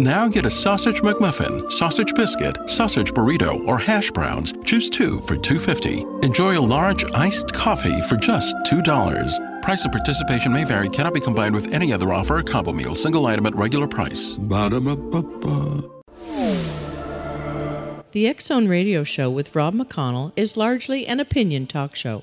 Now get a sausage McMuffin, sausage biscuit, sausage burrito, or hash browns. Choose two for $2.50. Enjoy a large iced coffee for just $2. Price and participation may vary, cannot be combined with any other offer or combo meal, single item at regular price. Ba-da-ba-ba-ba. The X Zone Radio Show with Rob McConnell is largely an opinion talk show.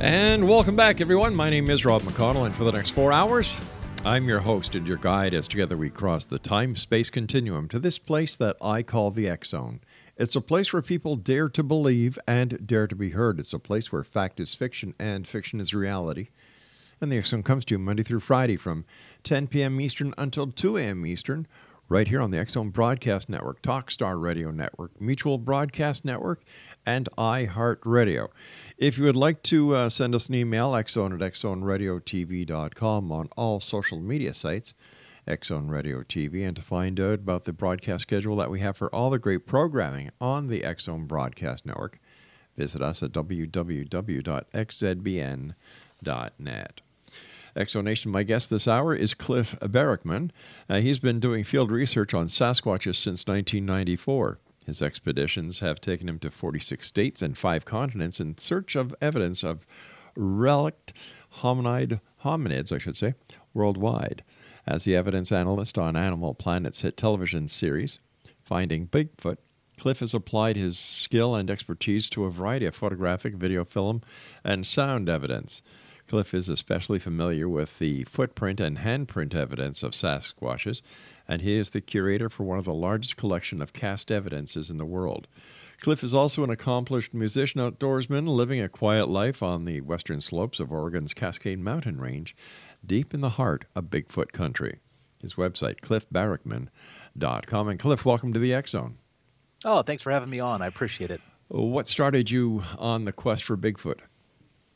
And welcome back, everyone. My name is Rob McConnell, and for the next four hours, I'm your host and your guide as together we cross the time space continuum to this place that I call the X Zone. It's a place where people dare to believe and dare to be heard. It's a place where fact is fiction and fiction is reality. And the X Zone comes to you Monday through Friday from 10 p.m. Eastern until 2 a.m. Eastern, right here on the Zone Broadcast Network, Talkstar Radio Network, Mutual Broadcast Network, and iHeartRadio. If you would like to uh, send us an email, xzone at xzoneradiotv.com on all social media sites, Xzone Radio TV, and to find out about the broadcast schedule that we have for all the great programming on the Xzone Broadcast Network, visit us at www.xzbn.net. Exonation, my guest this hour is Cliff Barackman. Uh, he's been doing field research on Sasquatches since 1994. His expeditions have taken him to 46 states and five continents in search of evidence of relict hominid hominids, I should say, worldwide. As the evidence analyst on Animal Planet's hit television series, Finding Bigfoot, Cliff has applied his skill and expertise to a variety of photographic, video, film, and sound evidence. Cliff is especially familiar with the footprint and handprint evidence of Sasquatches and he is the curator for one of the largest collection of cast evidences in the world. Cliff is also an accomplished musician outdoorsman living a quiet life on the western slopes of Oregon's Cascade Mountain Range, deep in the heart of Bigfoot country. His website, cliffbarackman.com. And Cliff, welcome to the X Zone. Oh, thanks for having me on. I appreciate it. What started you on the quest for Bigfoot?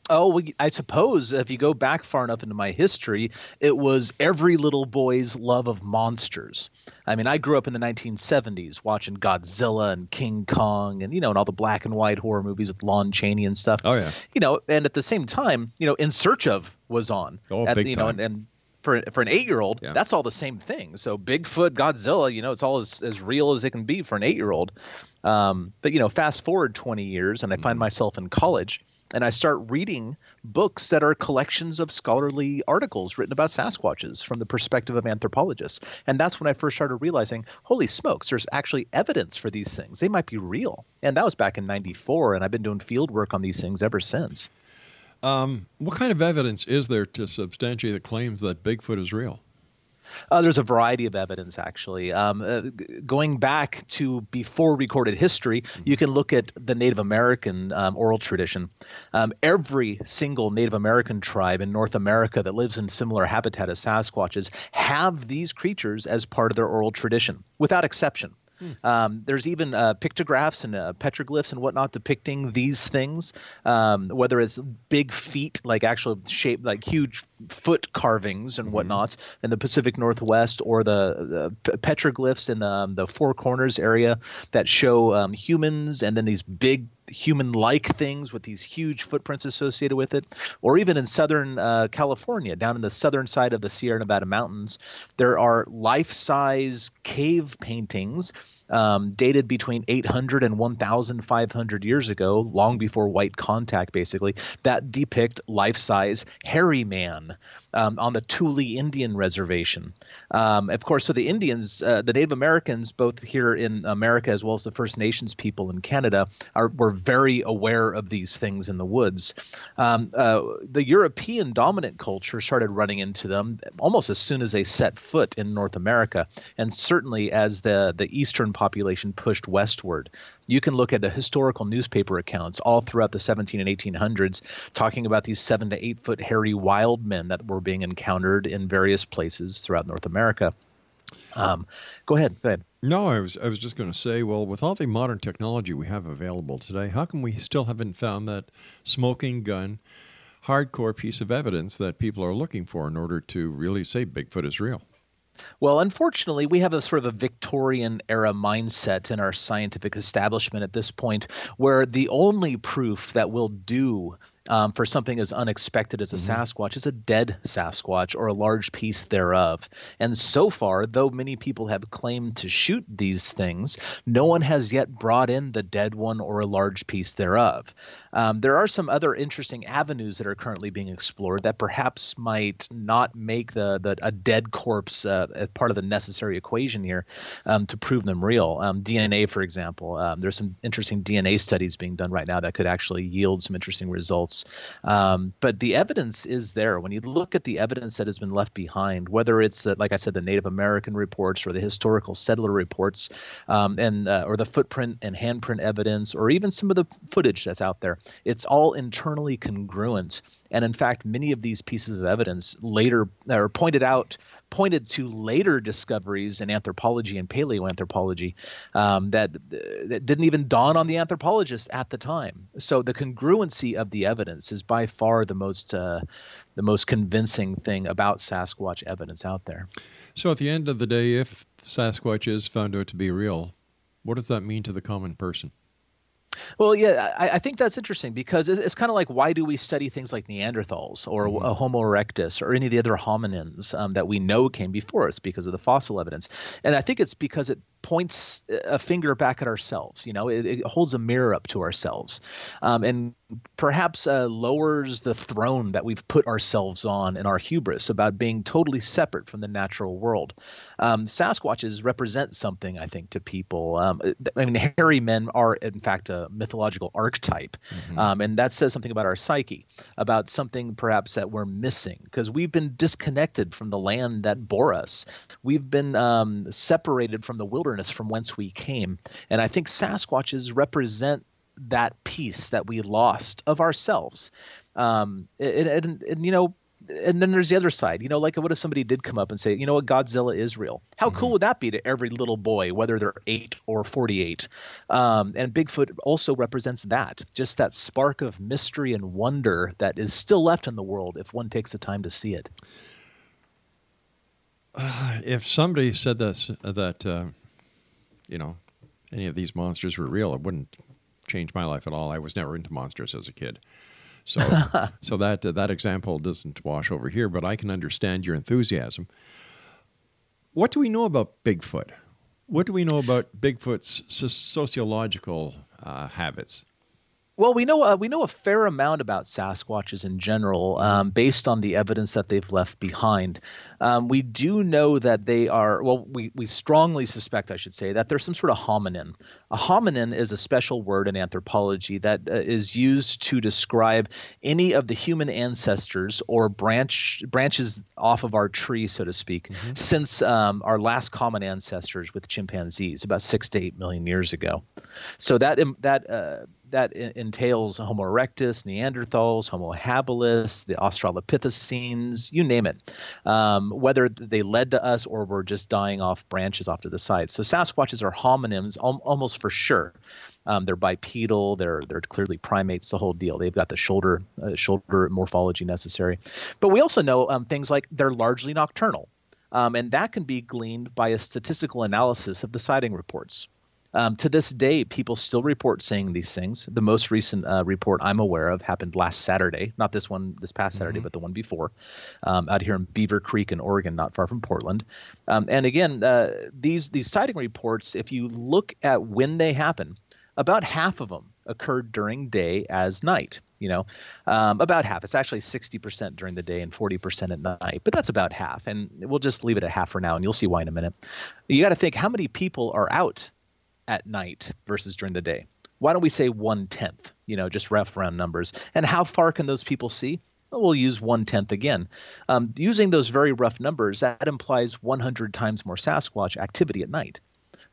Oh, well, I suppose if you go back far enough into my history, it was every little boy's love of monsters. I mean, I grew up in the 1970s watching Godzilla and King Kong and, you know, and all the black and white horror movies with Lon Chaney and stuff. Oh, yeah. You know, and at the same time, you know, In Search of was on. Oh, at, big you know, time. and, and for, for an eight year old, Yeah. that's all the same thing. So Bigfoot, Godzilla, you know, it's all as, as real as it can be for an eight year old. Um, but, you know, fast forward 20 years and I Mm-hmm. find myself in college and I start reading books that are collections of scholarly articles written about Sasquatches from the perspective of anthropologists. And that's when I first started realizing, holy smokes, there's actually evidence for these things. They might be real. And that was back in 94, and I've been doing field work on these things ever since. Um, what kind of evidence is there to substantiate the claims that Bigfoot is real? Uh, there's a variety of evidence, actually. Um, uh, g- going back to before recorded history, you can look at the Native American um, oral tradition. Um, every single Native American tribe in North America that lives in similar habitat as Sasquatches have these creatures as part of their oral tradition, without exception. Um, there's even uh, pictographs and uh, petroglyphs and whatnot depicting these things, um, whether it's big feet, like actual shape, like huge foot carvings and whatnot in the Pacific Northwest, or the, the petroglyphs in the, um, the Four Corners area that show um, humans and then these big human-like things with these huge footprints associated with it, or even in southern uh, California, down in the southern side of the Sierra Nevada mountains, there are life-size cave paintings um, dated between 800 and 1,500 years ago, long before white contact, basically, that depict life-size hairy man um, on the Tule Indian Reservation. Um, of course, so the Indians, uh, the Native Americans, both here in America as well as the First Nations people in Canada, are were very aware of these things in the woods. Um, uh, the European dominant culture started running into them almost as soon as they set foot in North America, and certainly as the the Eastern population pushed westward. You can look at the historical newspaper accounts all throughout the 17 and 1800s talking about these seven to eight foot hairy wild men that were being encountered in various places throughout North America. Um, go ahead. Go ahead. No, I was I was just going to say, well, with all the modern technology we have available today, how come we still haven't found that smoking gun, hardcore piece of evidence that people are looking for in order to really say Bigfoot is real? Well, unfortunately, we have a sort of a Victorian era mindset in our scientific establishment at this point where the only proof that will do um, for something as unexpected as a Sasquatch is a dead Sasquatch or a large piece thereof. And so far, though many people have claimed to shoot these things, no one has yet brought in the dead one or a large piece thereof. Um, there are some other interesting avenues that are currently being explored that perhaps might not make the, the a dead corpse uh, part of the necessary equation here um, to prove them real. Um, DNA, for example, um, there's some interesting DNA studies being done right now that could actually yield some interesting results. Um, but the evidence is there. When you look at the evidence that has been left behind, whether it's uh, like I said, the Native American reports or the historical settler reports, um, and uh, or the footprint and handprint evidence, or even some of the footage that's out there, it's all internally congruent. And in fact, many of these pieces of evidence later are pointed out, pointed to later discoveries in anthropology and paleoanthropology um, that, that didn't even dawn on the anthropologists at the time. So the congruency of the evidence is by far the most uh, the most convincing thing about Sasquatch evidence out there. So at the end of the day, if Sasquatch is found out to be real, what does that mean to the common person? Well, yeah, I, I think that's interesting because it's, it's kind of like why do we study things like Neanderthals or Mm-hmm. uh, Homo erectus or any of the other hominins um, that we know came before us because of the fossil evidence? And I think it's because it points a finger back at ourselves. You know, it, it holds a mirror up to ourselves, um, and perhaps uh, lowers the throne that we've put ourselves on in our hubris about being totally separate from the natural world. Um, Sasquatches represent something, I think, to people. Um, I mean, hairy men are, in fact, a mythological archetype, um, and that says something about our psyche, about something perhaps that we're missing because we've been disconnected from the land that bore us. We've been um, separated from the wilderness from whence we came, and I think Sasquatches represent that piece that we lost of ourselves. Um, and, and, and you know, and then there's the other side. You know, like what if somebody did come up and say, you know what, Godzilla is real? How cool would that be to every little boy, whether they're eight or 48? Um, and Bigfoot also represents that, just that spark of mystery and wonder that is still left in the world if one takes the time to see it. If somebody said that that uh, you know any of these monsters were real, it wouldn't change my life at all. I was never into monsters as a kid, so so that uh, that example doesn't wash over here. But I can understand your enthusiasm. What do we know about Bigfoot? What do we know about Bigfoot's sociological uh, habits? Well, we know uh, we know a fair amount about Sasquatches in general, um, based on the evidence that they've left behind. Um, we do know that they are well. We we strongly suspect, I should say, that they're some sort of hominin. A hominin is a special word in anthropology that uh, is used to describe any of the human ancestors or branch branches off of our tree, so to speak, mm-hmm. since um, our last common ancestors with chimpanzees about six to eight million years ago. So that that uh, that entails Homo erectus, Neanderthals, Homo habilis, the Australopithecines, you name it. Um, whether they led to us or were just dying off branches off to the side. So Sasquatches are hominins al- almost for sure. Um, they're bipedal. They're they're clearly primates. The whole deal. They've got the shoulder uh, shoulder morphology necessary. But we also know um, things like they're largely nocturnal, um, and that can be gleaned by a statistical analysis of the sighting reports. Um, to this day, people still report saying these things. The most recent uh, report I'm aware of happened last Saturday, not this one, this past Saturday, mm-hmm. but the one before, um, out here in Beaver Creek in Oregon, not far from Portland. Um, and again, uh, these these sighting reports, if you look at when they happen, about half of them occurred during day as night you know um, about half it's actually 60% during the day and 40% at night but that's about half and we'll just leave it at half for now and you'll see why in a minute you got to think how many people are out at night versus during the day. Why don't we say one tenth? You know, just rough round numbers. And how far can those people see? Well, we'll use one tenth again. Um, using those very rough numbers, that implies 100 times more Sasquatch activity at night.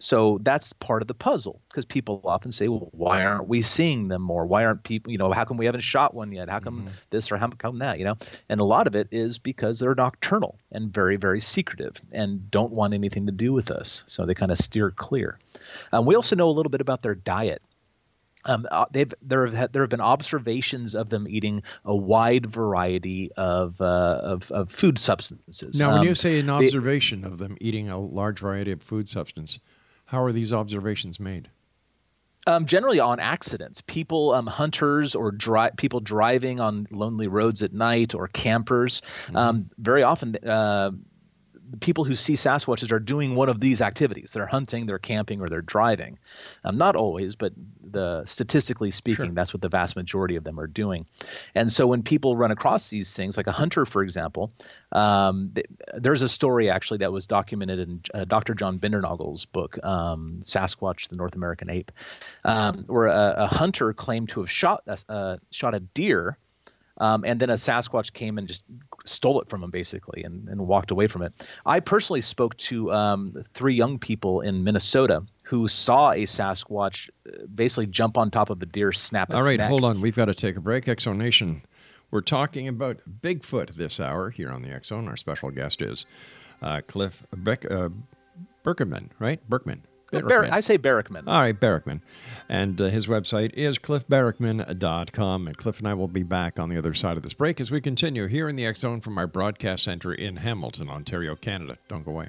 So that's part of the puzzle because people often say, well, why aren't we seeing them more? Why aren't people, you know, how come we haven't shot one yet? How come mm-hmm. this or how come that, you know? And a lot of it is because they're nocturnal and very, very secretive and don't want anything to do with us. So they kind of steer clear. Um, we also know a little bit about their diet. Um, uh, they've there have there have been observations of them eating a wide variety of uh, of, of, food substances. Now, when um, you say an observation they, of them eating a large variety of food substance, how are these observations made? Um, generally on accidents, people, um, hunters or dri- people driving on lonely roads at night or campers. Mm-hmm. Um, very often, uh, the people who see Sasquatches are doing one of these activities. They're hunting, they're camping, or they're driving. Um, not always, but the statistically speaking, sure. that's what the vast majority of them are doing. And so when people run across these things, like a hunter, for example, um, th- there's a story actually that was documented in uh, Dr. John Bindernagel's book, um, Sasquatch: The North American Ape, um, where a, a, hunter claimed to have shot a, uh, shot a deer. Um, and then a Sasquatch came and just stole it from him basically and, and walked away from it. I personally spoke to um, three young people in Minnesota who saw a Sasquatch uh, basically jump on top of a deer, snap its All right, neck. hold on. We've got to take a break. Exonation. We're talking about Bigfoot this hour here on the X Zone. Our special guest is uh, Cliff Beck, uh, Berkman, right? Berkman. Bar- I say Barackman. All right, Barackman. And uh, his website is cliffbarackman.com. And Cliff and I will be back on the other side of this break as we continue here in the Zone from our broadcast center in Hamilton, Ontario, Canada. Don't go away.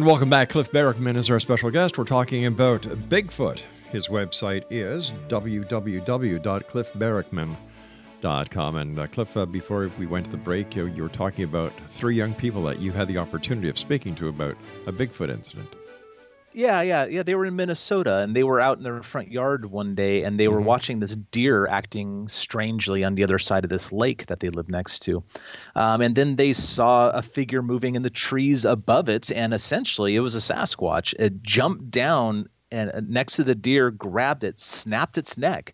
And welcome back. Cliff Barackman is our special guest. We're talking about Bigfoot. His website is www.cliffbarackman.com. And uh, Cliff, uh, before we went to the break, you, you were talking about three young people that you had the opportunity of speaking to about a Bigfoot incident. Yeah, yeah, yeah. They were in Minnesota and they were out in their front yard one day and they were Mhm. watching this deer acting strangely on the other side of this lake that they live next to. Um, and then they saw a figure moving in the trees above it. And essentially, it was a Sasquatch. It jumped down and uh, next to the deer, grabbed it, snapped its neck,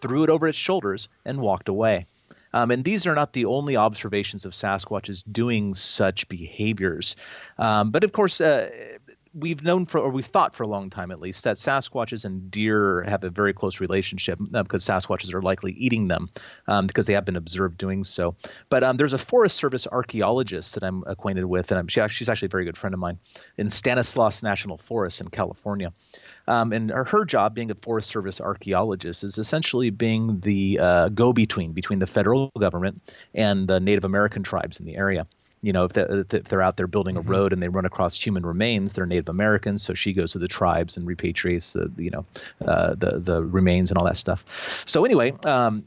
threw it over its shoulders, and walked away. Um, and these are not the only observations of Sasquatches doing such behaviors. Um, but of course, uh, we've known for, or we've thought for a long time at least, that Sasquatches and deer have a very close relationship uh, because Sasquatches are likely eating them um, because they have been observed doing so. But um, there's a Forest Service archaeologist that I'm acquainted with, and I'm, she, she's actually a very good friend of mine in Stanislaus National Forest in California. Um, and her, her job, being a Forest Service archaeologist, is essentially being the uh, go-between between the federal government and the Native American tribes in the area. You know, if, they, if they're out there building a road and they run across human remains, they're Native Americans, so she goes to the tribes and repatriates the, you know, uh, the the remains and all that stuff. So anyway, um,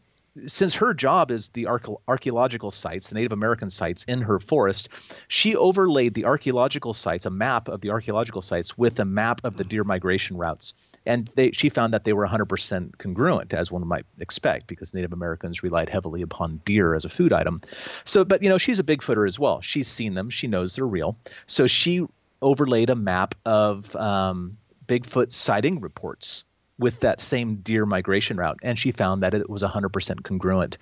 since her job is the archaeological sites, the Native American sites in her forest, she overlaid the archaeological sites, a map of the archaeological sites, with a map of the deer migration routes. And they, she found that they were 100% congruent, as one might expect, because Native Americans relied heavily upon deer as a food item. So, but you know, she's a Bigfooter as well. She's seen them. She knows they're real. So she overlaid a map of um, Bigfoot sighting reports with that same deer migration route, and she found that it was 100% congruent,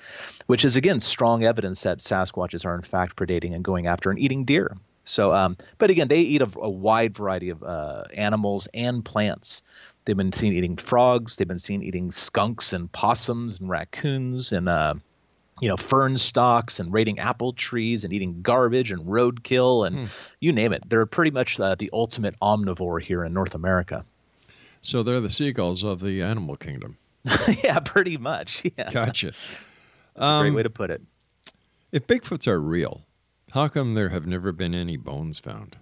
which is again strong evidence that Sasquatches are in fact predating and going after and eating deer. So, um, but again, they eat a, a wide variety of uh, animals and plants. They've been seen eating frogs. They've been seen eating skunks and possums and raccoons and uh, you know fern stalks and raiding apple trees and eating garbage and roadkill and you name it. They're pretty much uh, the ultimate omnivore here in North America. So they're the seagulls of the animal kingdom. yeah, pretty much. Yeah, Gotcha. that's a great Um, way to put it. If Bigfoots are real, how come there have never been any bones found?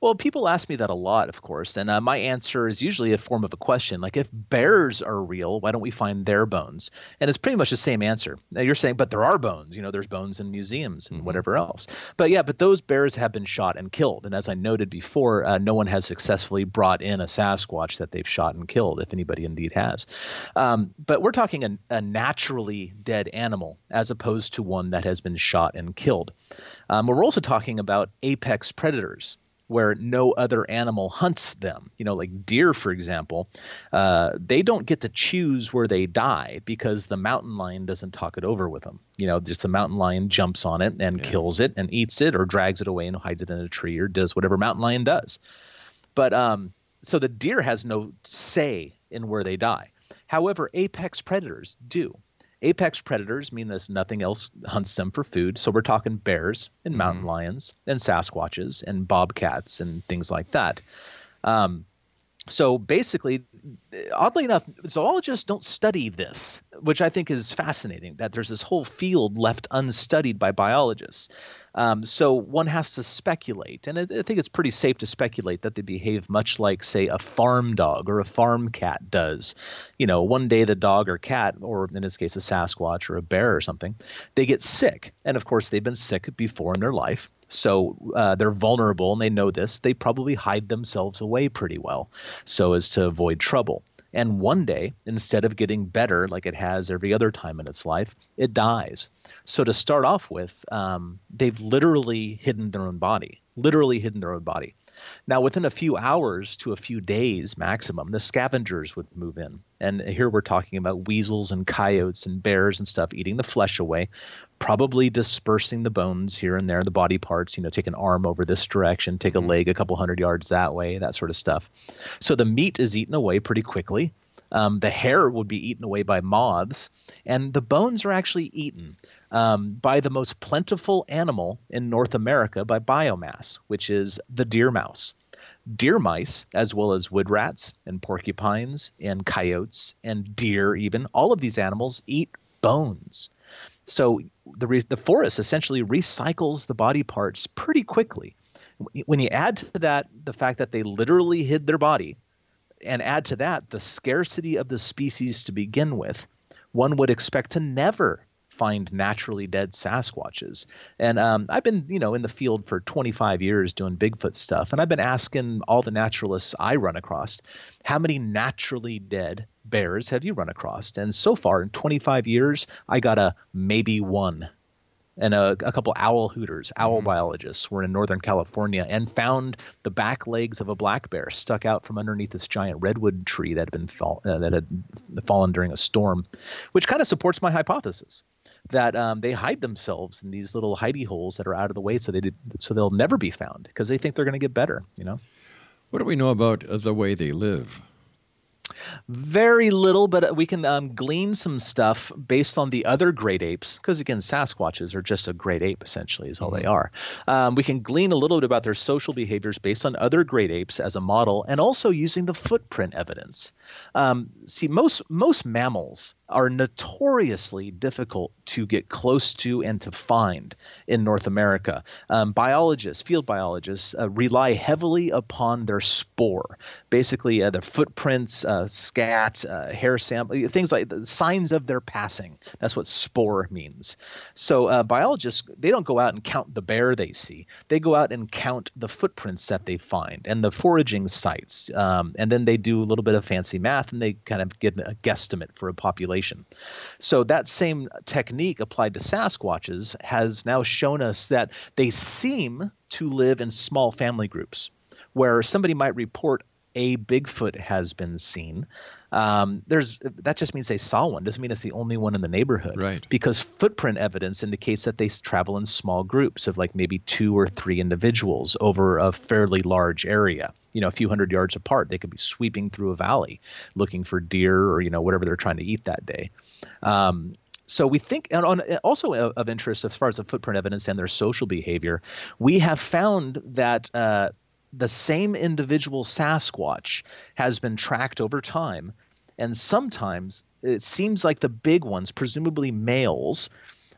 Well, people ask me that a lot, of course, and uh, my answer is usually a form of a question, like if bears are real, why don't we find their bones? And it's pretty much the same answer. Now you're saying, but there are bones. You know, there's bones in museums and whatever else. But yeah, but those bears have been shot and killed, and as I noted before, uh, no one has successfully brought in a Sasquatch that they've shot and killed, if anybody indeed has. Um, but we're talking a, a naturally dead animal as opposed to one that has been shot and killed. Um, we're also talking about apex predators where no other animal hunts them. You know, like deer, for example, uh, they don't get to choose where they die because the mountain lion doesn't talk it over with them. You know, just the mountain lion jumps on it and kills it and eats it or drags it away and hides it in a tree or does whatever mountain lion does. But um, so the deer has no say in where they die. However, apex predators do. Apex predators mean that nothing else hunts them for food. So we're talking bears and mountain lions and Sasquatches and bobcats and things like that. Um, so basically, oddly enough, zoologists don't study this which I think is fascinating that there's this whole field left unstudied by biologists. Um, so one has to speculate, and I, I, think it's pretty safe to speculate that they behave much like, say, a farm dog or a farm cat does. You know, one day the dog or cat, or in this case a Sasquatch or a bear or something, they get sick, and of course they've been sick before in their life. So uh, they're vulnerable and they know this. They probably hide themselves away pretty well so as to avoid trouble. And one day, instead of getting better like it has every other time in its life, it dies. So to start off with, um, they've literally hidden their own body, literally hidden their own body. Now, within a few hours to a few days maximum, the scavengers would move in. And here we're talking about weasels and coyotes and bears and stuff eating the flesh away, probably dispersing the bones here and there, the body parts, you know, take an arm over this direction, take a mm-hmm. leg a couple hundred yards that way, that sort of stuff. So the meat is eaten away pretty quickly. Um, the hair would be eaten away by moths, and the bones are actually eaten um, by the most plentiful animal in North America by biomass, which is the deer mouse. Deer mice, as well as wood rats and porcupines and coyotes and deer, even all of these animals eat bones. So the re- the forest essentially recycles the body parts pretty quickly. When you add to that the fact that they literally hid their body, and add to that the scarcity of the species to begin with, one would expect to never find naturally dead Sasquatches. And um, I've been, you know, in the field for 25 years doing Bigfoot stuff, and I've been asking all the naturalists I run across, how many naturally dead bears have you run across? And so far in 25 years, I got a maybe one and a, a, couple owl hooters, owl mm-hmm. biologists, were in Northern California and found the back legs of a black bear stuck out from underneath this giant redwood tree that had been fall, uh, that had fallen during a storm, which kind of supports my hypothesis that um, they hide themselves in these little hidey holes that are out of the way, so they did, so they'll never be found because they think they're going to get better. You know. What do we know about uh, the way they live? Very little, but we can um, glean some stuff based on the other great apes, because again, Sasquatches are just a great ape, essentially, is all mm-hmm. they are. Um, we can glean a little bit about their social behaviors based on other great apes as a model, and also using the footprint evidence. Um, see, most most mammals are notoriously difficult to get close to and to find in North America. Um, biologists, field biologists, uh, rely heavily upon their spoor, basically uh, their footprints, uh, scat, uh, hair sample, things like the signs of their passing. That's what spoor means. So uh, biologists, they don't go out and count the bear they see. They go out and count the footprints that they find and the foraging sites. Um, and then they do a little bit of fancy math and they kind of get a guesstimate for a population. So that same technique applied to Sasquatches has now shown us that they seem to live in small family groups where somebody might report a Bigfoot has been seen. Um, there's that just means they saw one. Doesn't mean it's the only one in the neighborhood. Right. Because footprint evidence indicates that they travel in small groups of like maybe two or three individuals over a fairly large area. You know, a few hundred yards apart, they could be sweeping through a valley looking for deer or you know whatever they're trying to eat that day. Um, so we think, and on, also of interest as far as the footprint evidence and their social behavior, we have found that uh, the same individual Sasquatch has been tracked over time. And sometimes it seems like the big ones, presumably males,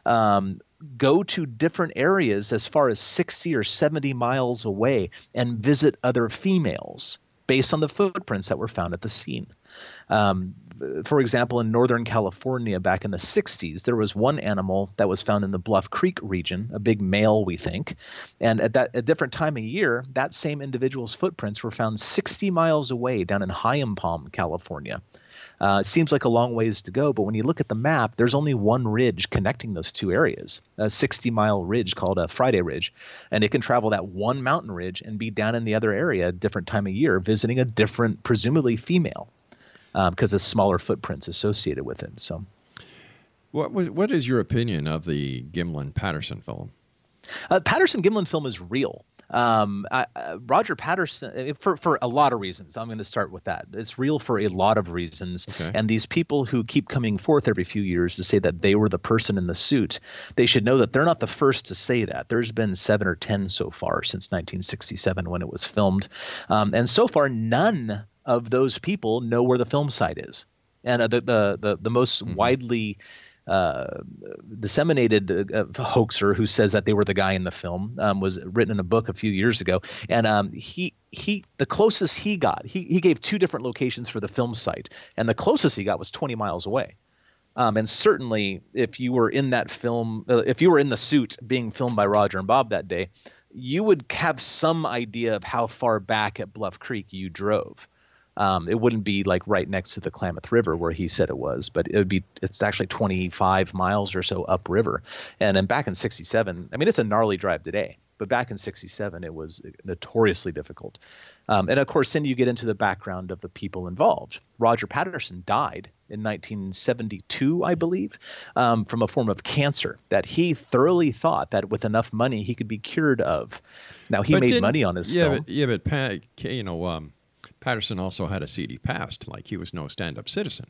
um, go to different areas as far as 60 or 70 miles away and visit other females based on the footprints that were found at the scene. Um, for example, in Northern California back in the 60s, there was one animal that was found in the Bluff Creek region, a big male, we think. And at that a different time of year, that same individual's footprints were found 60 miles away down in Palm, California. Uh, it seems like a long ways to go, but when you look at the map, there's only one ridge connecting those two areas, a 60 mile ridge called a Friday Ridge. And it can travel that one mountain ridge and be down in the other area a different time of year, visiting a different, presumably female because um, of smaller footprints associated with it. So, what was, what is your opinion of the Gimlin Patterson film? Uh, Patterson Gimlin film is real. Um, uh, Roger Patterson, uh, for for a lot of reasons. I'm going to start with that. It's real for a lot of reasons. Okay. And these people who keep coming forth every few years to say that they were the person in the suit, they should know that they're not the first to say that. There's been seven or ten so far since 1967 when it was filmed, um, and so far none of those people know where the film site is. And uh, the, the the the most Mm-hmm. widely uh, disseminated uh, uh, hoaxer who says that they were the guy in the film um, was written in a book a few years ago, and um, he he the closest he got he he gave two different locations for the film site, and the closest he got was 20 miles away. Um, and certainly, if you were in that film, uh, if you were in the suit being filmed by Roger and Bob that day, you would have some idea of how far back at Bluff Creek you drove. Um, it wouldn't be like right next to the Klamath River where he said it was, but it would be. It's actually 25 miles or so upriver. And then back in '67, I mean, it's a gnarly drive today, but back in '67, it was notoriously difficult. Um, and of course, then you get into the background of the people involved. Roger Patterson died in 1972, I believe, um, from a form of cancer that he thoroughly thought that with enough money he could be cured of. Now he But made money on his yeah, film. But, yeah, but Pat, you know, um, Patterson also had a seedy past. Like he was no stand-up citizen.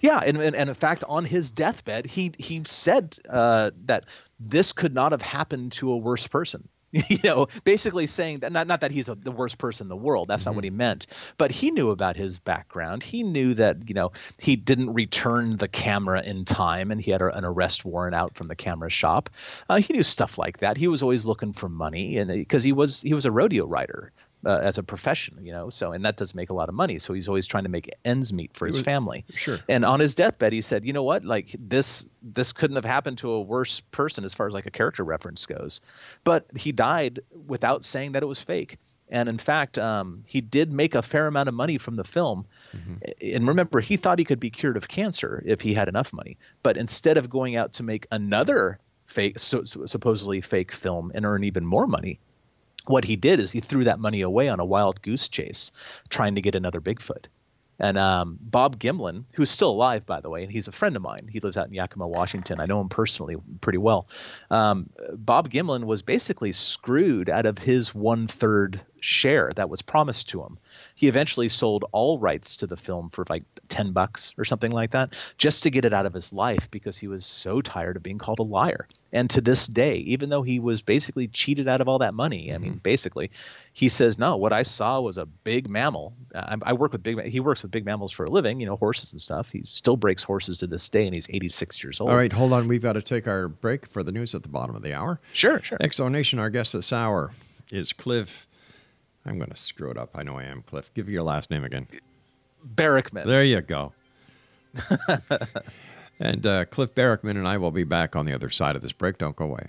Yeah, and, and and in fact, on his deathbed, he he said uh, that this could not have happened to a worse person. you know, basically saying that not not that he's a, the worst person in the world. That's not what he meant. But he knew about his background. He knew that you know he didn't return the camera in time, and he had a, an arrest warrant out from the camera shop. Uh, he knew stuff like that. He was always looking for money, and because he was he was a rodeo rider. Uh, as a profession, you know, so and that doesn't make a lot of money. So he's always trying to make ends meet for his family. Sure. And on his deathbed, he said, "You know what? Like this, this couldn't have happened to a worse person as far as like a character reference goes." But he died without saying that it was fake. And in fact, um, he did make a fair amount of money from the film. And remember, he thought he could be cured of cancer if he had enough money. But instead of going out to make another fake, so, so- supposedly fake film and earn even more money, what he did is he threw that money away on a wild goose chase, trying to get another Bigfoot. And um, Bob Gimlin, who's still alive, by the way, and he's a friend of mine. He lives out in Yakima, Washington. I know him personally pretty well. Um, Bob Gimlin was basically screwed out of his one third share that was promised to him. He eventually sold all rights to the film for like 10 bucks or something like that, just to get it out of his life because he was so tired of being called a liar. And to this day, even though he was basically cheated out of all that money, I mean, mm-hmm. basically, he says, no, what I saw was a big mammal. I, I work with big, he works with big mammals for a living, you know, horses and stuff. He still breaks horses to this day, and he's 86 years old. All right, hold on. We've got to take our break for the news at the bottom of the hour. Sure, sure. Exo Nation, our guest this hour is Cliff. I'm going to screw it up. I know I am, Cliff. Give your last name again. Barackman. There you go. and uh, Cliff Barackman and I will be back on the other side of this break. Don't go away.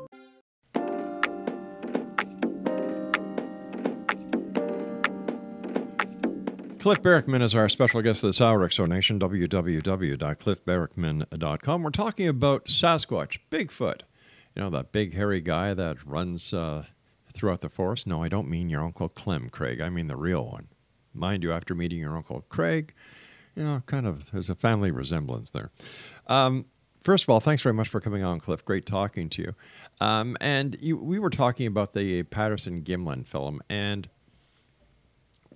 Cliff Barackman is our special guest this hour, Exo Nation, www.cliffbarackman.com. We're talking about Sasquatch, Bigfoot. You know, that big hairy guy that runs uh, throughout the forest. No, I don't mean your Uncle Clem, Craig. I mean the real one. Mind you, after meeting your Uncle Craig, you know, kind of, there's a family resemblance there. Um, first of all, thanks very much for coming on, Cliff. Great talking to you. Um, and you, we were talking about the Patterson Gimlin film, and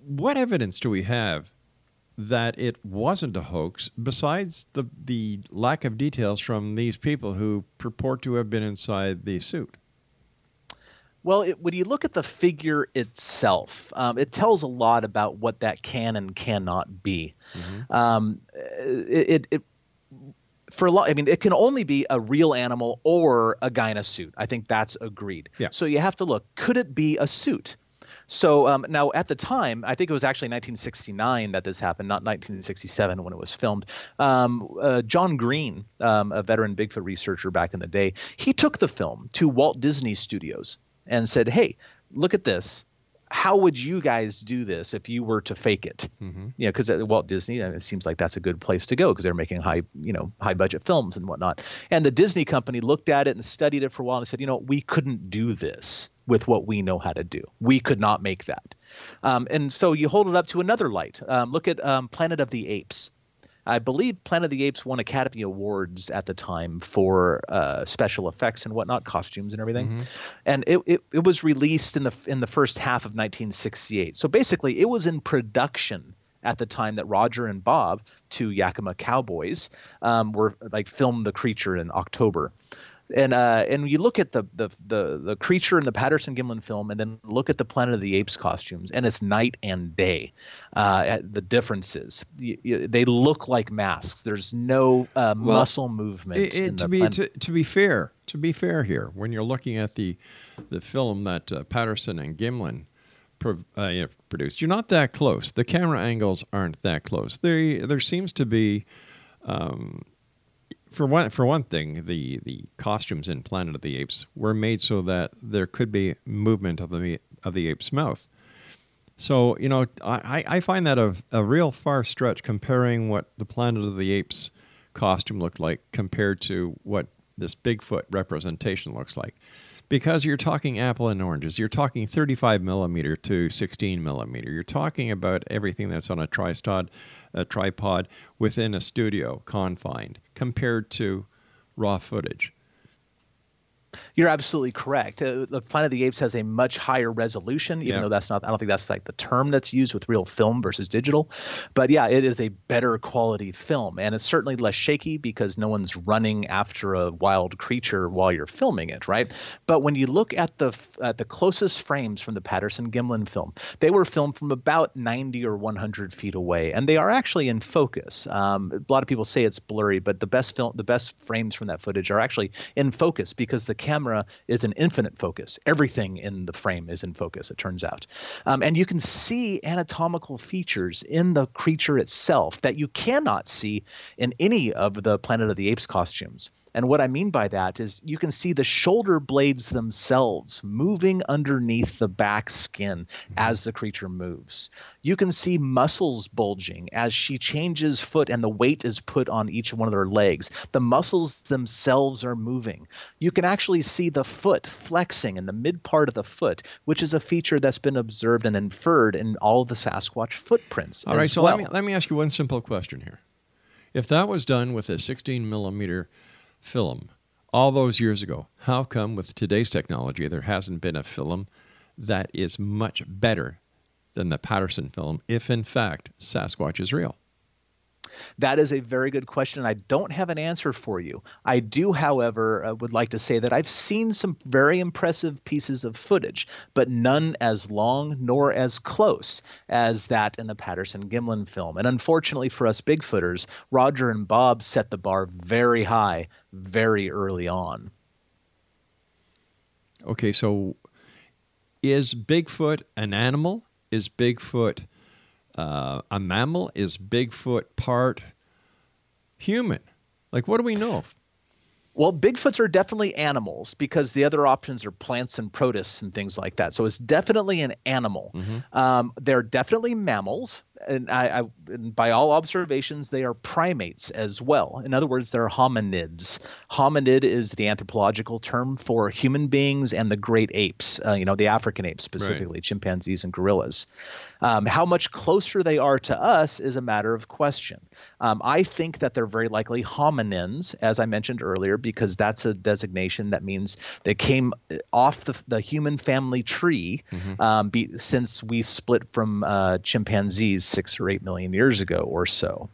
what evidence do we have that it wasn't a hoax besides the the lack of details from these people who purport to have been inside the suit? Well, it, when you look at the figure itself, um, it tells a lot about what that can and cannot be. Mm-hmm. Um, it, it, it for a lot, I mean, it can only be a real animal or a guy in a suit. I think that's agreed. Yeah. So you have to look. Could it be a suit? So um, now at the time, I think it was actually 1969 that this happened, not 1967 when it was filmed. Um, uh, John Green, um, a veteran Bigfoot researcher back in the day, he took the film to Walt Disney Studios and said, "Hey, look at this." how would you guys do this if you were to fake it? Mm-hmm. You know, because at Walt Disney, it seems like that's a good place to go because they're making high, you know, high budget films and whatnot. And the Disney company looked at it and studied it for a while and said, you know, we couldn't do this with what we know how to do. We could not make that. Um, and so you hold it up to another light. Um, look at um, Planet of the Apes. I believe Planet of the Apes won Academy Awards at the time for uh, special effects and whatnot, costumes and everything. Mm-hmm. And it, it, it was released in the in the first half of 1968. So basically, it was in production at the time that Roger and Bob, two Yakima cowboys, um, were like filmed the creature in October and uh, and you look at the, the the the creature in the Patterson Gimlin film, and then look at the Planet of the Apes costumes, and it's night and day. Uh, the differences you, you, they look like masks. There's no uh, well, muscle movement. It, it, to be plan- to, to, be fair, to be fair here, when you're looking at the the film that uh, Patterson and Gimlin pro, uh, you produced, you're not that close. The camera angles aren't that close. There there seems to be. Um, for one for one thing, the the costumes in Planet of the Apes were made so that there could be movement of the of the ape's mouth. So you know, I, I find that a, a real far stretch comparing what the Planet of the Apes costume looked like compared to what this Bigfoot representation looks like. Because you're talking apple and oranges, you're talking 35 millimeter to 16 millimeter. You're talking about everything that's on a tripod, a tripod within a studio confined compared to raw footage. You're absolutely correct. Uh, the Planet of the Apes has a much higher resolution, even yeah. though that's not. I don't think that's like the term that's used with real film versus digital. But yeah, it is a better quality film, and it's certainly less shaky because no one's running after a wild creature while you're filming it, right? But when you look at the at the closest frames from the Patterson Gimlin film, they were filmed from about 90 or 100 feet away, and they are actually in focus. Um, a lot of people say it's blurry, but the best film, the best frames from that footage are actually in focus because the camera is an infinite focus. Everything in the frame is in focus, it turns out. Um, and you can see anatomical features in the creature itself that you cannot see in any of the Planet of the Apes costumes. And what I mean by that is you can see the shoulder blades themselves moving underneath the back skin mm-hmm. as the creature moves. You can see muscles bulging as she changes foot and the weight is put on each one of her legs. The muscles themselves are moving. You can actually see the foot flexing in the mid part of the foot, which is a feature that's been observed and inferred in all of the Sasquatch footprints. All right, so well. let me let me ask you one simple question here. If that was done with a 16 millimeter film all those years ago. How come with today's technology there hasn't been a film that is much better than the Patterson film if in fact Sasquatch is real? That is a very good question. And I don't have an answer for you. I do, however, uh, would like to say that I've seen some very impressive pieces of footage, but none as long nor as close as that in the Patterson Gimlin film. And unfortunately for us Bigfooters, Roger and Bob set the bar very high very early on. Okay, so is Bigfoot an animal? Is Bigfoot uh, a mammal? Is Bigfoot part human? Like, what do we know? Well, Bigfoots are definitely animals because the other options are plants and protists and things like that. So it's definitely an animal. Mm-hmm. Um, they're definitely mammals and I, I and by all observations, they are primates as well. In other words, they're hominids. Hominid is the anthropological term for human beings and the great apes. Uh, you know, the African apes specifically, right. chimpanzees and gorillas. Um, how much closer they are to us is a matter of question. Um, I think that they're very likely hominins, as I mentioned earlier, because that's a designation that means they came uh, off the, the human family tree mm-hmm. um, be, since we split from uh, chimpanzees six or eight million years ago or so.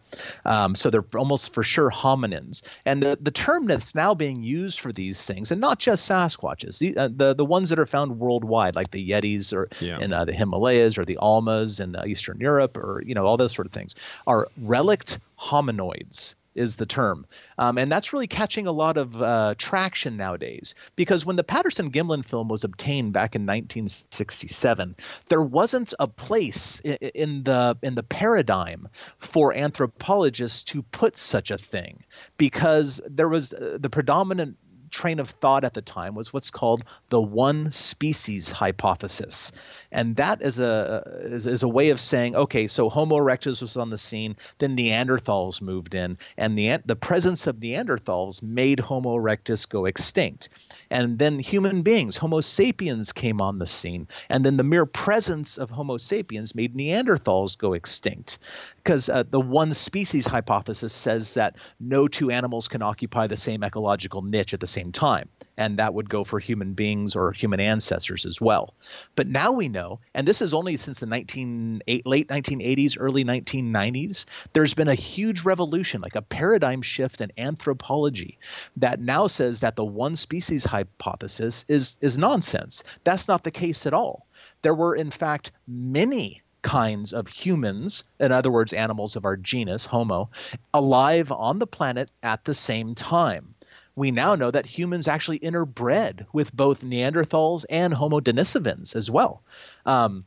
Um, so they're almost for sure hominins. And the, the term that's now being used for these things, and not just Sasquatches, the uh, the, the ones that are found worldwide, like the Yetis or Yeah. in uh, the Himalayas or the Almas in uh, Eastern Europe or you know all those sort of things, are relict hominoids is the term. Um, and that's really catching a lot of uh, traction nowadays because when the Patterson Gimlin film was obtained back in 1967, there wasn't a place in, in the in the paradigm for anthropologists to put such a thing because there was uh, the predominant train of thought at the time was what's called the one species hypothesis. And that is a is, is a way of saying okay so homo erectus was on the scene then neanderthals moved in and the the presence of neanderthals made homo erectus go extinct. And then human beings homo sapiens came on the scene and then the mere presence of homo sapiens made neanderthals go extinct because uh, the one species hypothesis says that no two animals can occupy the same ecological niche at the same time and that would go for human beings or human ancestors as well. But now we know and this is only since the 19, eight- late 1980s early 1990s there's been a huge revolution like a paradigm shift in anthropology that now says that the one species hypothesis is is nonsense. That's not the case at all. There were in fact many kinds of humans, in other words, animals of our genus, Homo, alive on the planet at the same time. We now know that humans actually interbred with both Neanderthals and Homo denisovans as well. Um,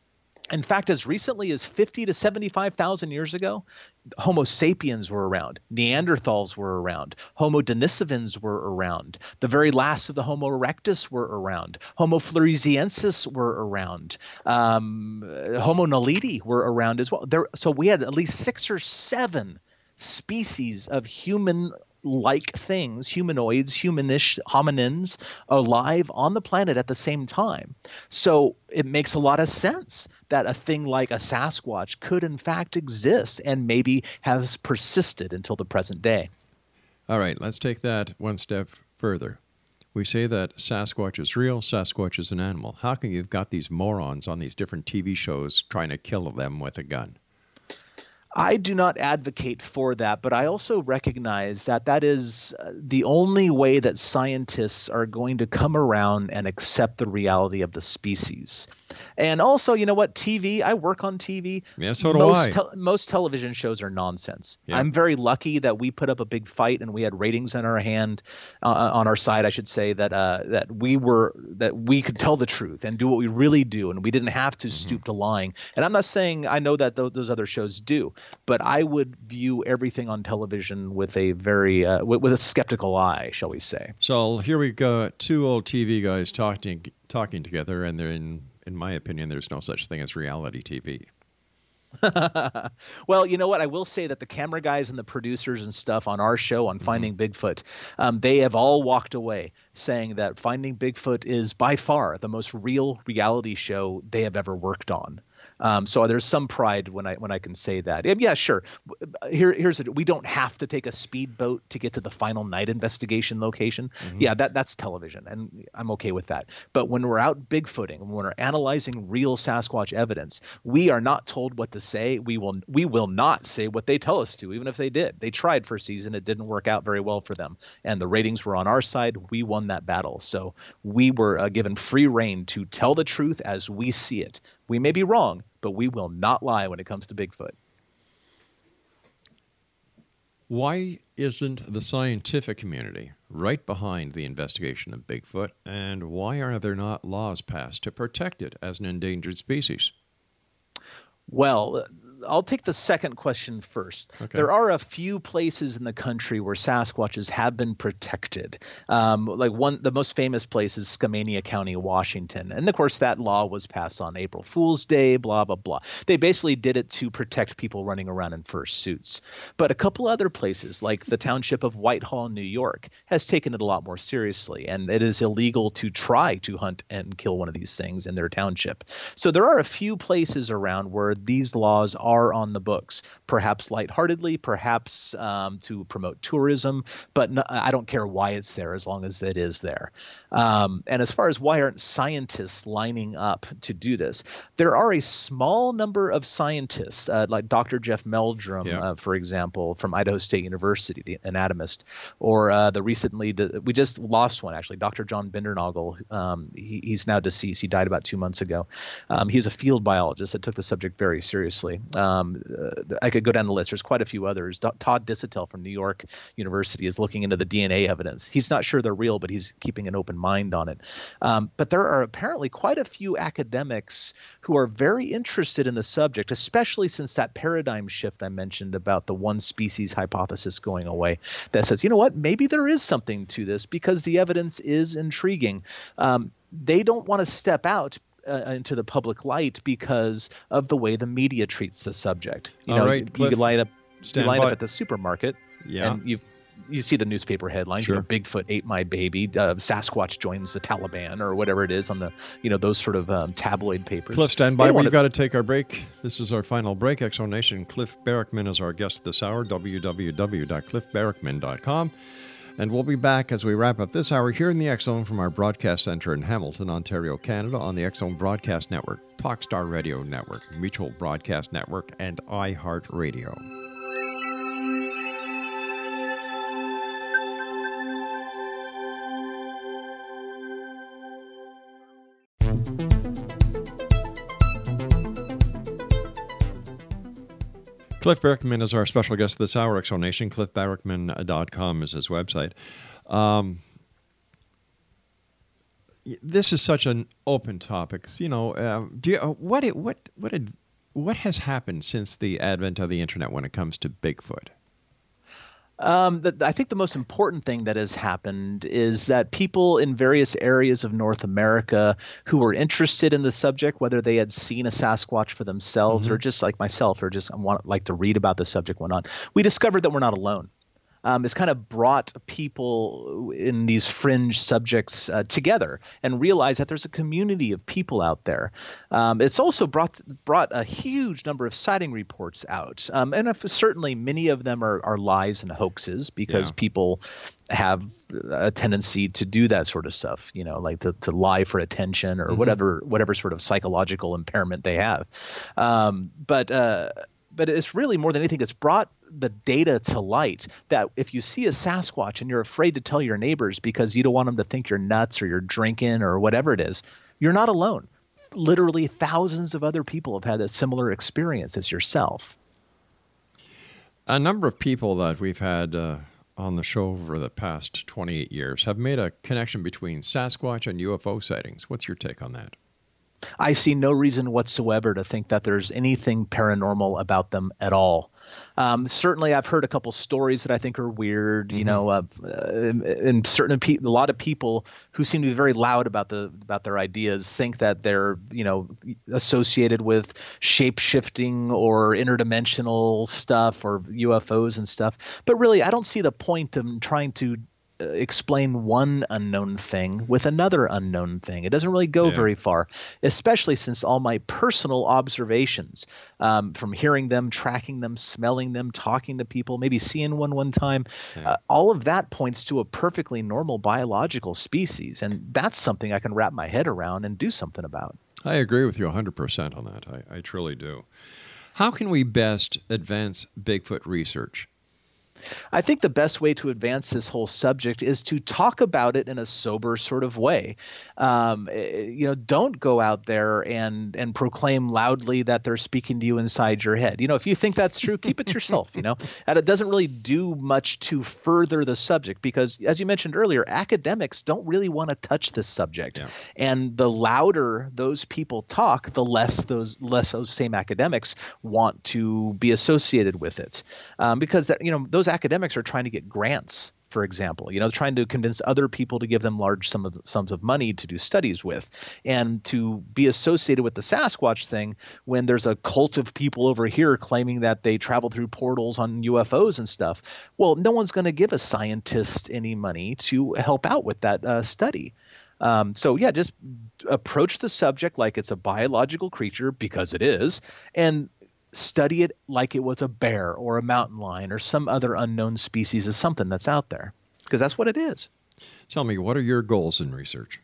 in fact, as recently as 50 to 75,000 years ago, Homo sapiens were around, Neanderthals were around, Homo denisovans were around, the very last of the Homo erectus were around, Homo floresiensis were around, um, Homo naledi were around as well. There, so we had at least six or seven species of human like things, humanoids, humanish hominins, alive on the planet at the same time. So it makes a lot of sense that a thing like a Sasquatch could in fact exist and maybe has persisted until the present day. All right, let's take that one step further. We say that Sasquatch is real, Sasquatch is an animal. How come you've got these morons on these different TV shows trying to kill them with a gun? I do not advocate for that, but I also recognize that that is uh, the only way that scientists are going to come around and accept the reality of the species. And also, you know what? TV, I work on TV. Yeah, so do most I. tel- most television shows are nonsense. Yeah. I'm very lucky that we put up a big fight and we had ratings on our hand, uh, on our side, I should say, that uh, that we were that we could tell the truth and do what we really do, and we didn't have to stoop to lying. And I'm not saying I know that th- those other shows do, but I would view everything on television with a very uh, with, with a skeptical eye, shall we say? So here we go, two old TV guys talking talking together, and they're in, in my opinion, there's no such thing as reality TV. well, you know what? I will say that the camera guys and the producers and stuff on our show on Finding Bigfoot, um, they have all walked away saying that Finding Bigfoot is by far the most real reality show they have ever worked on. Um, so there's some pride when I when I can say that. And yeah, sure. Here here's it. We don't have to take a speedboat to get to the final night investigation location. Yeah, that that's television, and I'm okay with that. But when we're out bigfooting, when we're analyzing real Sasquatch evidence, we are not told what to say. We will we will not say what they tell us to, even if they did. They tried for a season, it didn't work out very well for them, and the ratings were on our side. We won that battle, so we were uh, given free reign to tell the truth as we see it. We may be wrong, but we will not lie when it comes to Bigfoot. Why isn't the scientific community right behind the investigation of Bigfoot, and why are there not laws passed to protect it as an endangered species? Well, I'll take the second question first. Okay. There are a few places in the country where Sasquatches have been protected. Um, like one, the most famous place is Skamania County, Washington, and of course that law was passed on April Fool's Day. Blah blah blah. They basically did it to protect people running around in fursuits. But a couple other places, like the township of Whitehall, New York, has taken it a lot more seriously, and it is illegal to try to hunt and kill one of these things in their township. So there are a few places around where these laws are are on the books, perhaps lightheartedly, perhaps um, to promote tourism, but no, I don't care why it's there as long as it is there. Um, and as far as why aren't scientists lining up to do this, there are a small number of scientists, uh, like Dr. Jeff Meldrum, Yeah. uh, for example, from Idaho State University, the anatomist, or uh, the recently the, we just lost one actually, Dr. John Bindernagel. Um, he, he's now deceased. He died about two months ago. Um, he's a field biologist that took the subject very seriously. Um, uh, I could go down the list. There's quite a few others. Todd Disotell from New York University is looking into the DNA evidence. He's not sure they're real, but he's keeping an open mind on it. Um, but there are apparently quite a few academics who are very interested in the subject, especially since that paradigm shift I mentioned about the one species hypothesis going away. That says, you know what, maybe there is something to this because the evidence is intriguing. Um, they don't want to step out. Uh, into the public light because of the way the media treats the subject. You All know, right, you, you line up, you line by. up at the supermarket, Yeah. and you've you see the newspaper headlines. Sure. You know, Bigfoot ate my baby. Uh, Sasquatch joins the Taliban, or whatever it is on the you know those sort of um, tabloid papers. Cliff, stand by. We've got to take our break. This is our final break. X Zone Nation. Cliff Barackman is our guest this hour. www.cliffbarackman.com. And we'll be back as we wrap up this hour here in the X Zone from our broadcast center in Hamilton, Ontario, Canada, on the X Zone Broadcast Network, Talkstar Radio Network, Mutual Broadcast Network, and iHeartRadio. Cliff Barackman is our special guest this hour, Exonation. CliffBarackman.com is his website. Um, this is such an open topic. You know, uh, do you, uh, what what what what has happened since the advent of the internet when it comes to Bigfoot? Um, the, I think the most important thing that has happened is that people in various areas of North America who were interested in the subject, whether they had seen a Sasquatch for themselves or just like myself, or just want like to read about the subject, whatnot, we discovered that we're not alone. Um, it's kind of brought people in these fringe subjects uh, together and realize that there's a community of people out there. Um, it's also brought brought a huge number of sighting reports out, um, and if, certainly many of them are, are lies and hoaxes because Yeah. people have a tendency to do that sort of stuff, you know, like to, to lie for attention or whatever whatever sort of psychological impairment they have. Um, but uh, but it's really more than anything, it's brought the data to light that if you see a Sasquatch and you're afraid to tell your neighbors because you don't want them to think you're nuts or you're drinking or whatever it is, you're not alone. Literally thousands of other people have had a similar experience as yourself. A number of people that we've had uh, on the show over the past 28 years have made a connection between Sasquatch and UFO sightings. What's your take on that? I see no reason whatsoever to think that there's anything paranormal about them at all. Um, certainly, I've heard a couple stories that I think are weird. You know, uh, and certain pe- a lot of people who seem to be very loud about the about their ideas think that they're you know associated with shape shifting or interdimensional stuff or UFOs and stuff. But really, I don't see the point in trying to explain one unknown thing with another unknown thing. It doesn't really go Yeah. very far, especially since all my personal observations um, from hearing them, tracking them, smelling them, talking to people, maybe seeing one one time, uh, all of that points to a perfectly normal biological species. And that's something I can wrap my head around and do something about. I agree with you 100% on that. I, I truly do. How can we best advance Bigfoot research? I think the best way to advance this whole subject is to talk about it in a sober sort of way. Um, eh, you know, don't go out there and and proclaim loudly that they're speaking to you inside your head. You know, if you think that's true, keep it to yourself. You know, and it doesn't really do much to further the subject because, as you mentioned earlier, academics don't really want to touch this subject. Yeah. And the louder those people talk, the less those less those same academics want to be associated with it, um, because that you know those academics are trying to get grants. For example, you know, trying to convince other people to give them large sum of, sums of money to do studies with, and to be associated with the Sasquatch thing when there's a cult of people over here claiming that they travel through portals on UFOs and stuff. Well, no one's going to give a scientist any money to help out with that uh, study. Um, so yeah, just approach the subject like it's a biological creature because it is, and study it like it was a bear or a mountain lion or some other unknown species of something that's out there, because that's what it is. Tell me, what are your goals in research?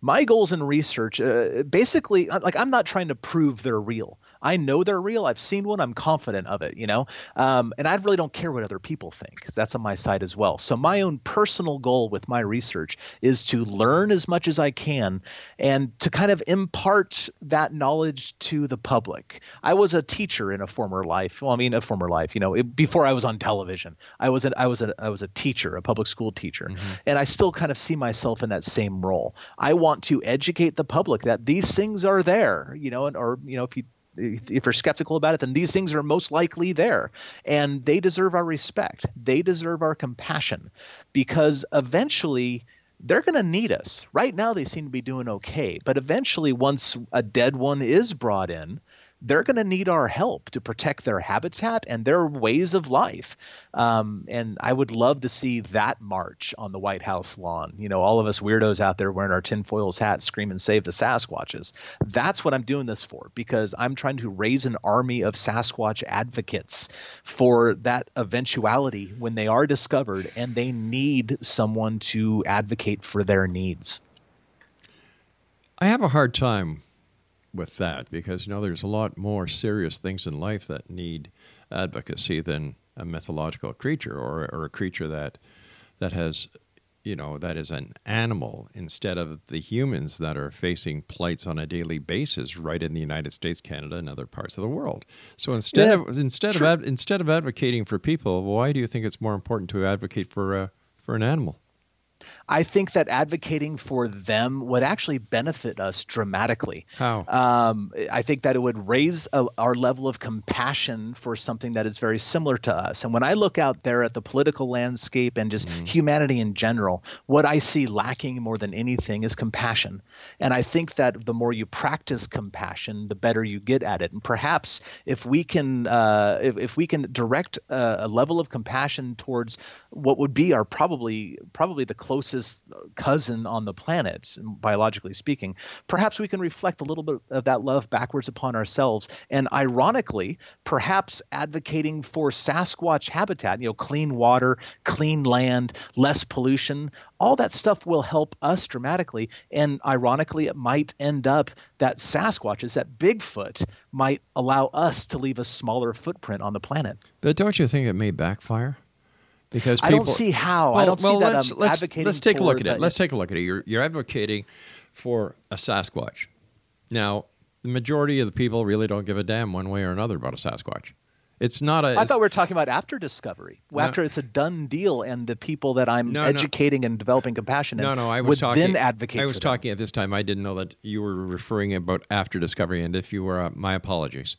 my goals in research uh, basically like i'm not trying to prove they're real I know they're real. I've seen one. I'm confident of it, you know? Um, and I really don't care what other people think. That's on my side as well. So my own personal goal with my research is to learn as much as I can and to kind of impart that knowledge to the public. I was a teacher in a former life. Well, I mean, a former life, you know, it, before I was on television, I was an, I was a, I was a teacher, a public school teacher. Mm-hmm. And I still kind of see myself in that same role. I want to educate the public that these things are there, you know, and, or, you know, if you if you're skeptical about it, then these things are most likely there. And they deserve our respect. They deserve our compassion because eventually they're going to need us. Right now, they seem to be doing okay. But eventually, once a dead one is brought in, they're going to need our help to protect their habitat and their ways of life. Um, and I would love to see that march on the White House lawn. You know, all of us weirdos out there wearing our tinfoils hats screaming, save the Sasquatches. That's what I'm doing this for because I'm trying to raise an army of Sasquatch advocates for that eventuality when they are discovered and they need someone to advocate for their needs. I have a hard time with that because you know there's a lot more serious things in life that need advocacy than a mythological creature or, or a creature that that has you know that is an animal instead of the humans that are facing plights on a daily basis right in the United States, Canada, and other parts of the world. So instead yeah, of instead of ad, instead of advocating for people, why do you think it's more important to advocate for uh, for an animal? I think that advocating for them would actually benefit us dramatically. How? Um, I think that it would raise a, our level of compassion for something that is very similar to us. And when I look out there at the political landscape and just mm-hmm. humanity in general, what I see lacking more than anything is compassion. And I think that the more you practice compassion, the better you get at it. And perhaps if we can, uh, if, if we can direct a, a level of compassion towards what would be our probably probably the closest cousin on the planet, biologically speaking, perhaps we can reflect a little bit of that love backwards upon ourselves. And ironically, perhaps advocating for Sasquatch habitat, you know, clean water, clean land, less pollution, all that stuff will help us dramatically. And ironically, it might end up that Sasquatches, that Bigfoot, might allow us to leave a smaller footprint on the planet. But don't you think it may backfire? Because people, I don't see how. Well, I don't well, see that let's, I'm let's, advocating. Let's take a look at it. Let's take a look at it. You're you're advocating for a Sasquatch. Now, the majority of the people really don't give a damn one way or another about a Sasquatch. It's not a. I thought we were talking about after discovery, no, after it's a done deal, and the people that I'm no, educating no. and developing compassion in no, no, I was talking, then advocate. I was talking at this time. I didn't know that you were referring about after discovery, and if you were, uh, my apologies.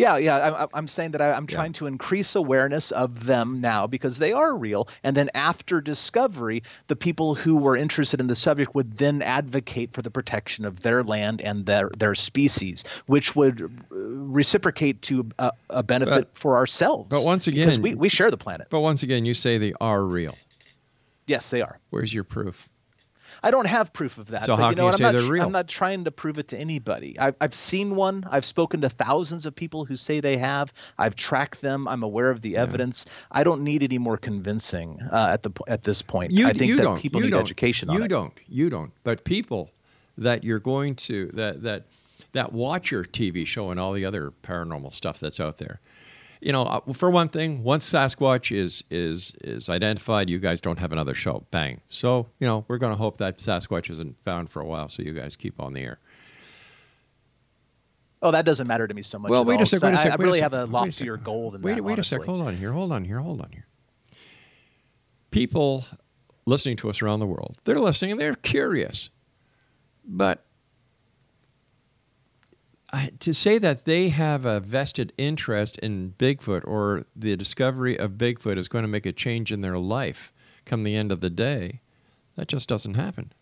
Yeah, yeah. I, am saying that I, am trying yeah. to increase awareness of them now because they are real. And then after discovery, the people who were interested in the subject would then advocate for the protection of their land and their their species, which would uh, reciprocate to a, a benefit but, for ourselves. But once again, because we, we share the planet. But once again, you say they are real. Yes, they are. Where's your proof? I don't have proof of that. So but, how you know can you say I'm not, they're real? I'm not trying to prove it to anybody. I've, I've seen one. I've spoken to thousands of people who say they have. I've tracked them. I'm aware of the yeah. evidence. I don't need any more convincing uh, at the at this point. You, I think that don't. people you need don't. education you on it. You don't. You don't. But people that you're going to that that that watch your TV show and all the other paranormal stuff that's out there you know, uh, for one thing, once Sasquatch is is is identified, you guys don't have another show. Bang. So you know, we're going to hope that Sasquatch isn't found for a while, so you guys keep on the air. Oh, that doesn't matter to me so much. Well, wait a second. Wait a second. I, I really a have a loftier goal than wait, that. Wait honestly. a sec. Hold on here. Hold on here. Hold on here. People listening to us around the world, they're listening and they're curious, but to say that they have a vested interest in Bigfoot or the discovery of Bigfoot is going to make a change in their life come the end of the day, that just doesn't happen.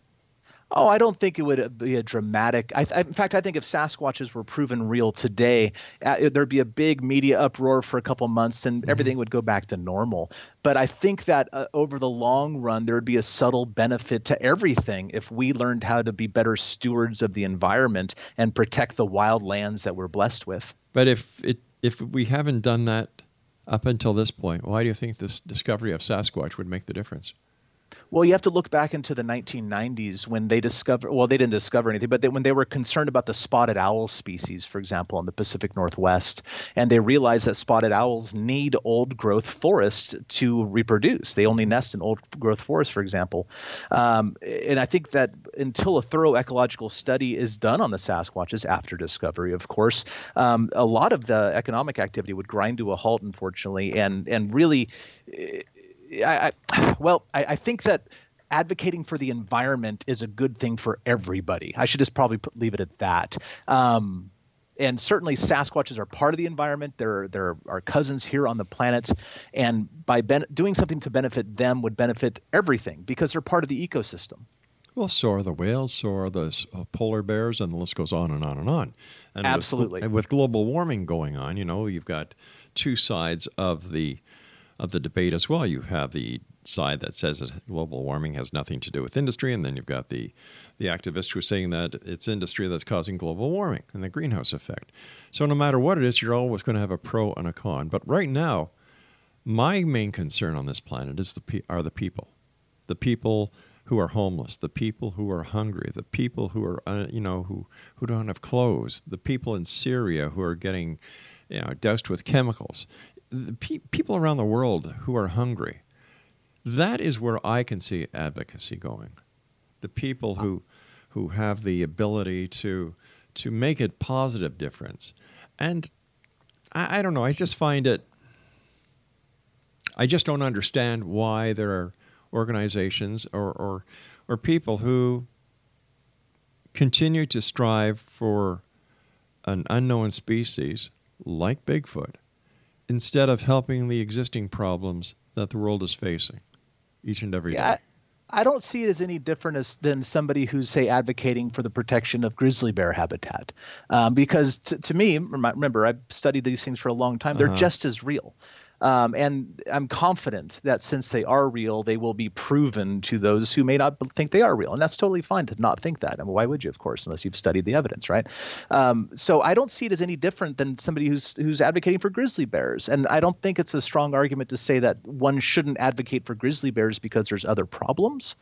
Oh, I don't think it would be a dramatic. I, in fact, I think if Sasquatches were proven real today, uh, there'd be a big media uproar for a couple months, and mm-hmm. everything would go back to normal. But I think that uh, over the long run, there would be a subtle benefit to everything if we learned how to be better stewards of the environment and protect the wild lands that we're blessed with. But if it if we haven't done that up until this point, why do you think this discovery of Sasquatch would make the difference? Well, you have to look back into the 1990s when they discovered, well, they didn't discover anything, but they, when they were concerned about the spotted owl species, for example, in the Pacific Northwest, and they realized that spotted owls need old growth forests to reproduce. They only nest in old growth forests, for example. Um, and I think that until a thorough ecological study is done on the Sasquatches after discovery, of course, um, a lot of the economic activity would grind to a halt, unfortunately, and, and really I, I well, I, I, think that advocating for the environment is a good thing for everybody. I should just probably put, leave it at that. Um, and certainly Sasquatches are part of the environment. They're they're our cousins here on the planet, and by ben- doing something to benefit them would benefit everything because they're part of the ecosystem. Well, so are the whales, so are the uh, polar bears, and the list goes on and on and on. And Absolutely. With, with global warming going on, you know, you've got two sides of the of the debate as well. You have the side that says that global warming has nothing to do with industry, and then you've got the the activists who are saying that it's industry that's causing global warming and the greenhouse effect. So no matter what it is, you're always going to have a pro and a con. But right now, my main concern on this planet is the are the people, the people who are homeless, the people who are hungry, the people who are uh, you know who who don't have clothes, the people in Syria who are getting you know doused with chemicals pe- people around the world who are hungry, that is where I can see advocacy going. The people who, who have the ability to, to make a positive difference. And I, I don't know, I just find it, I just don't understand why there are organizations or, or, or people who continue to strive for an unknown species like Bigfoot instead of helping the existing problems that the world is facing each and every yeah, day. I, I don't see it as any different as, than somebody who's, say, advocating for the protection of grizzly bear habitat. Um, because t- to me, remember, I've studied these things for a long time, they're uh-huh. just as real. Um, and I'm confident that since they are real, they will be proven to those who may not think they are real. And that's totally fine to not think that. I mean, why would you, of course, unless you've studied the evidence, right? Um, so I don't see it as any different than somebody who's who's advocating for grizzly bears. And I don't think it's a strong argument to say that one shouldn't advocate for grizzly bears because there's other problems.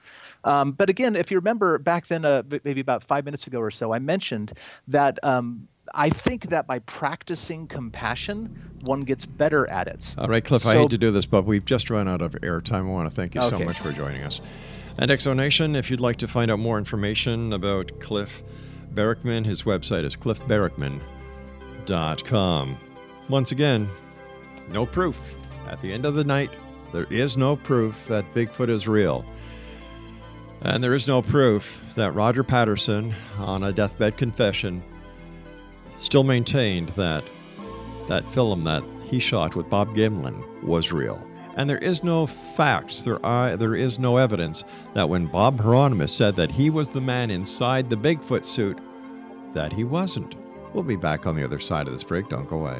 Um, but again, if you remember back then, uh, maybe about five minutes ago or so, I mentioned that um, I think that by practicing compassion, one gets better at it. All right, Cliff, so, I hate to do this, but we've just run out of airtime. I want to thank you okay. so much for joining us. And X Zone Nation, if you'd like to find out more information about Cliff Barackman, his website is cliffbarackman.com. Once again, no proof. At the end of the night, there is no proof that Bigfoot is real. And there is no proof that Roger Patterson, on a deathbed confession, still maintained that that film that he shot with Bob Gimlin was real. And there is no facts, there, are, there is no evidence that when Bob Heironimus said that he was the man inside the Bigfoot suit, that he wasn't. We'll be back on the other side of this break. Don't go away.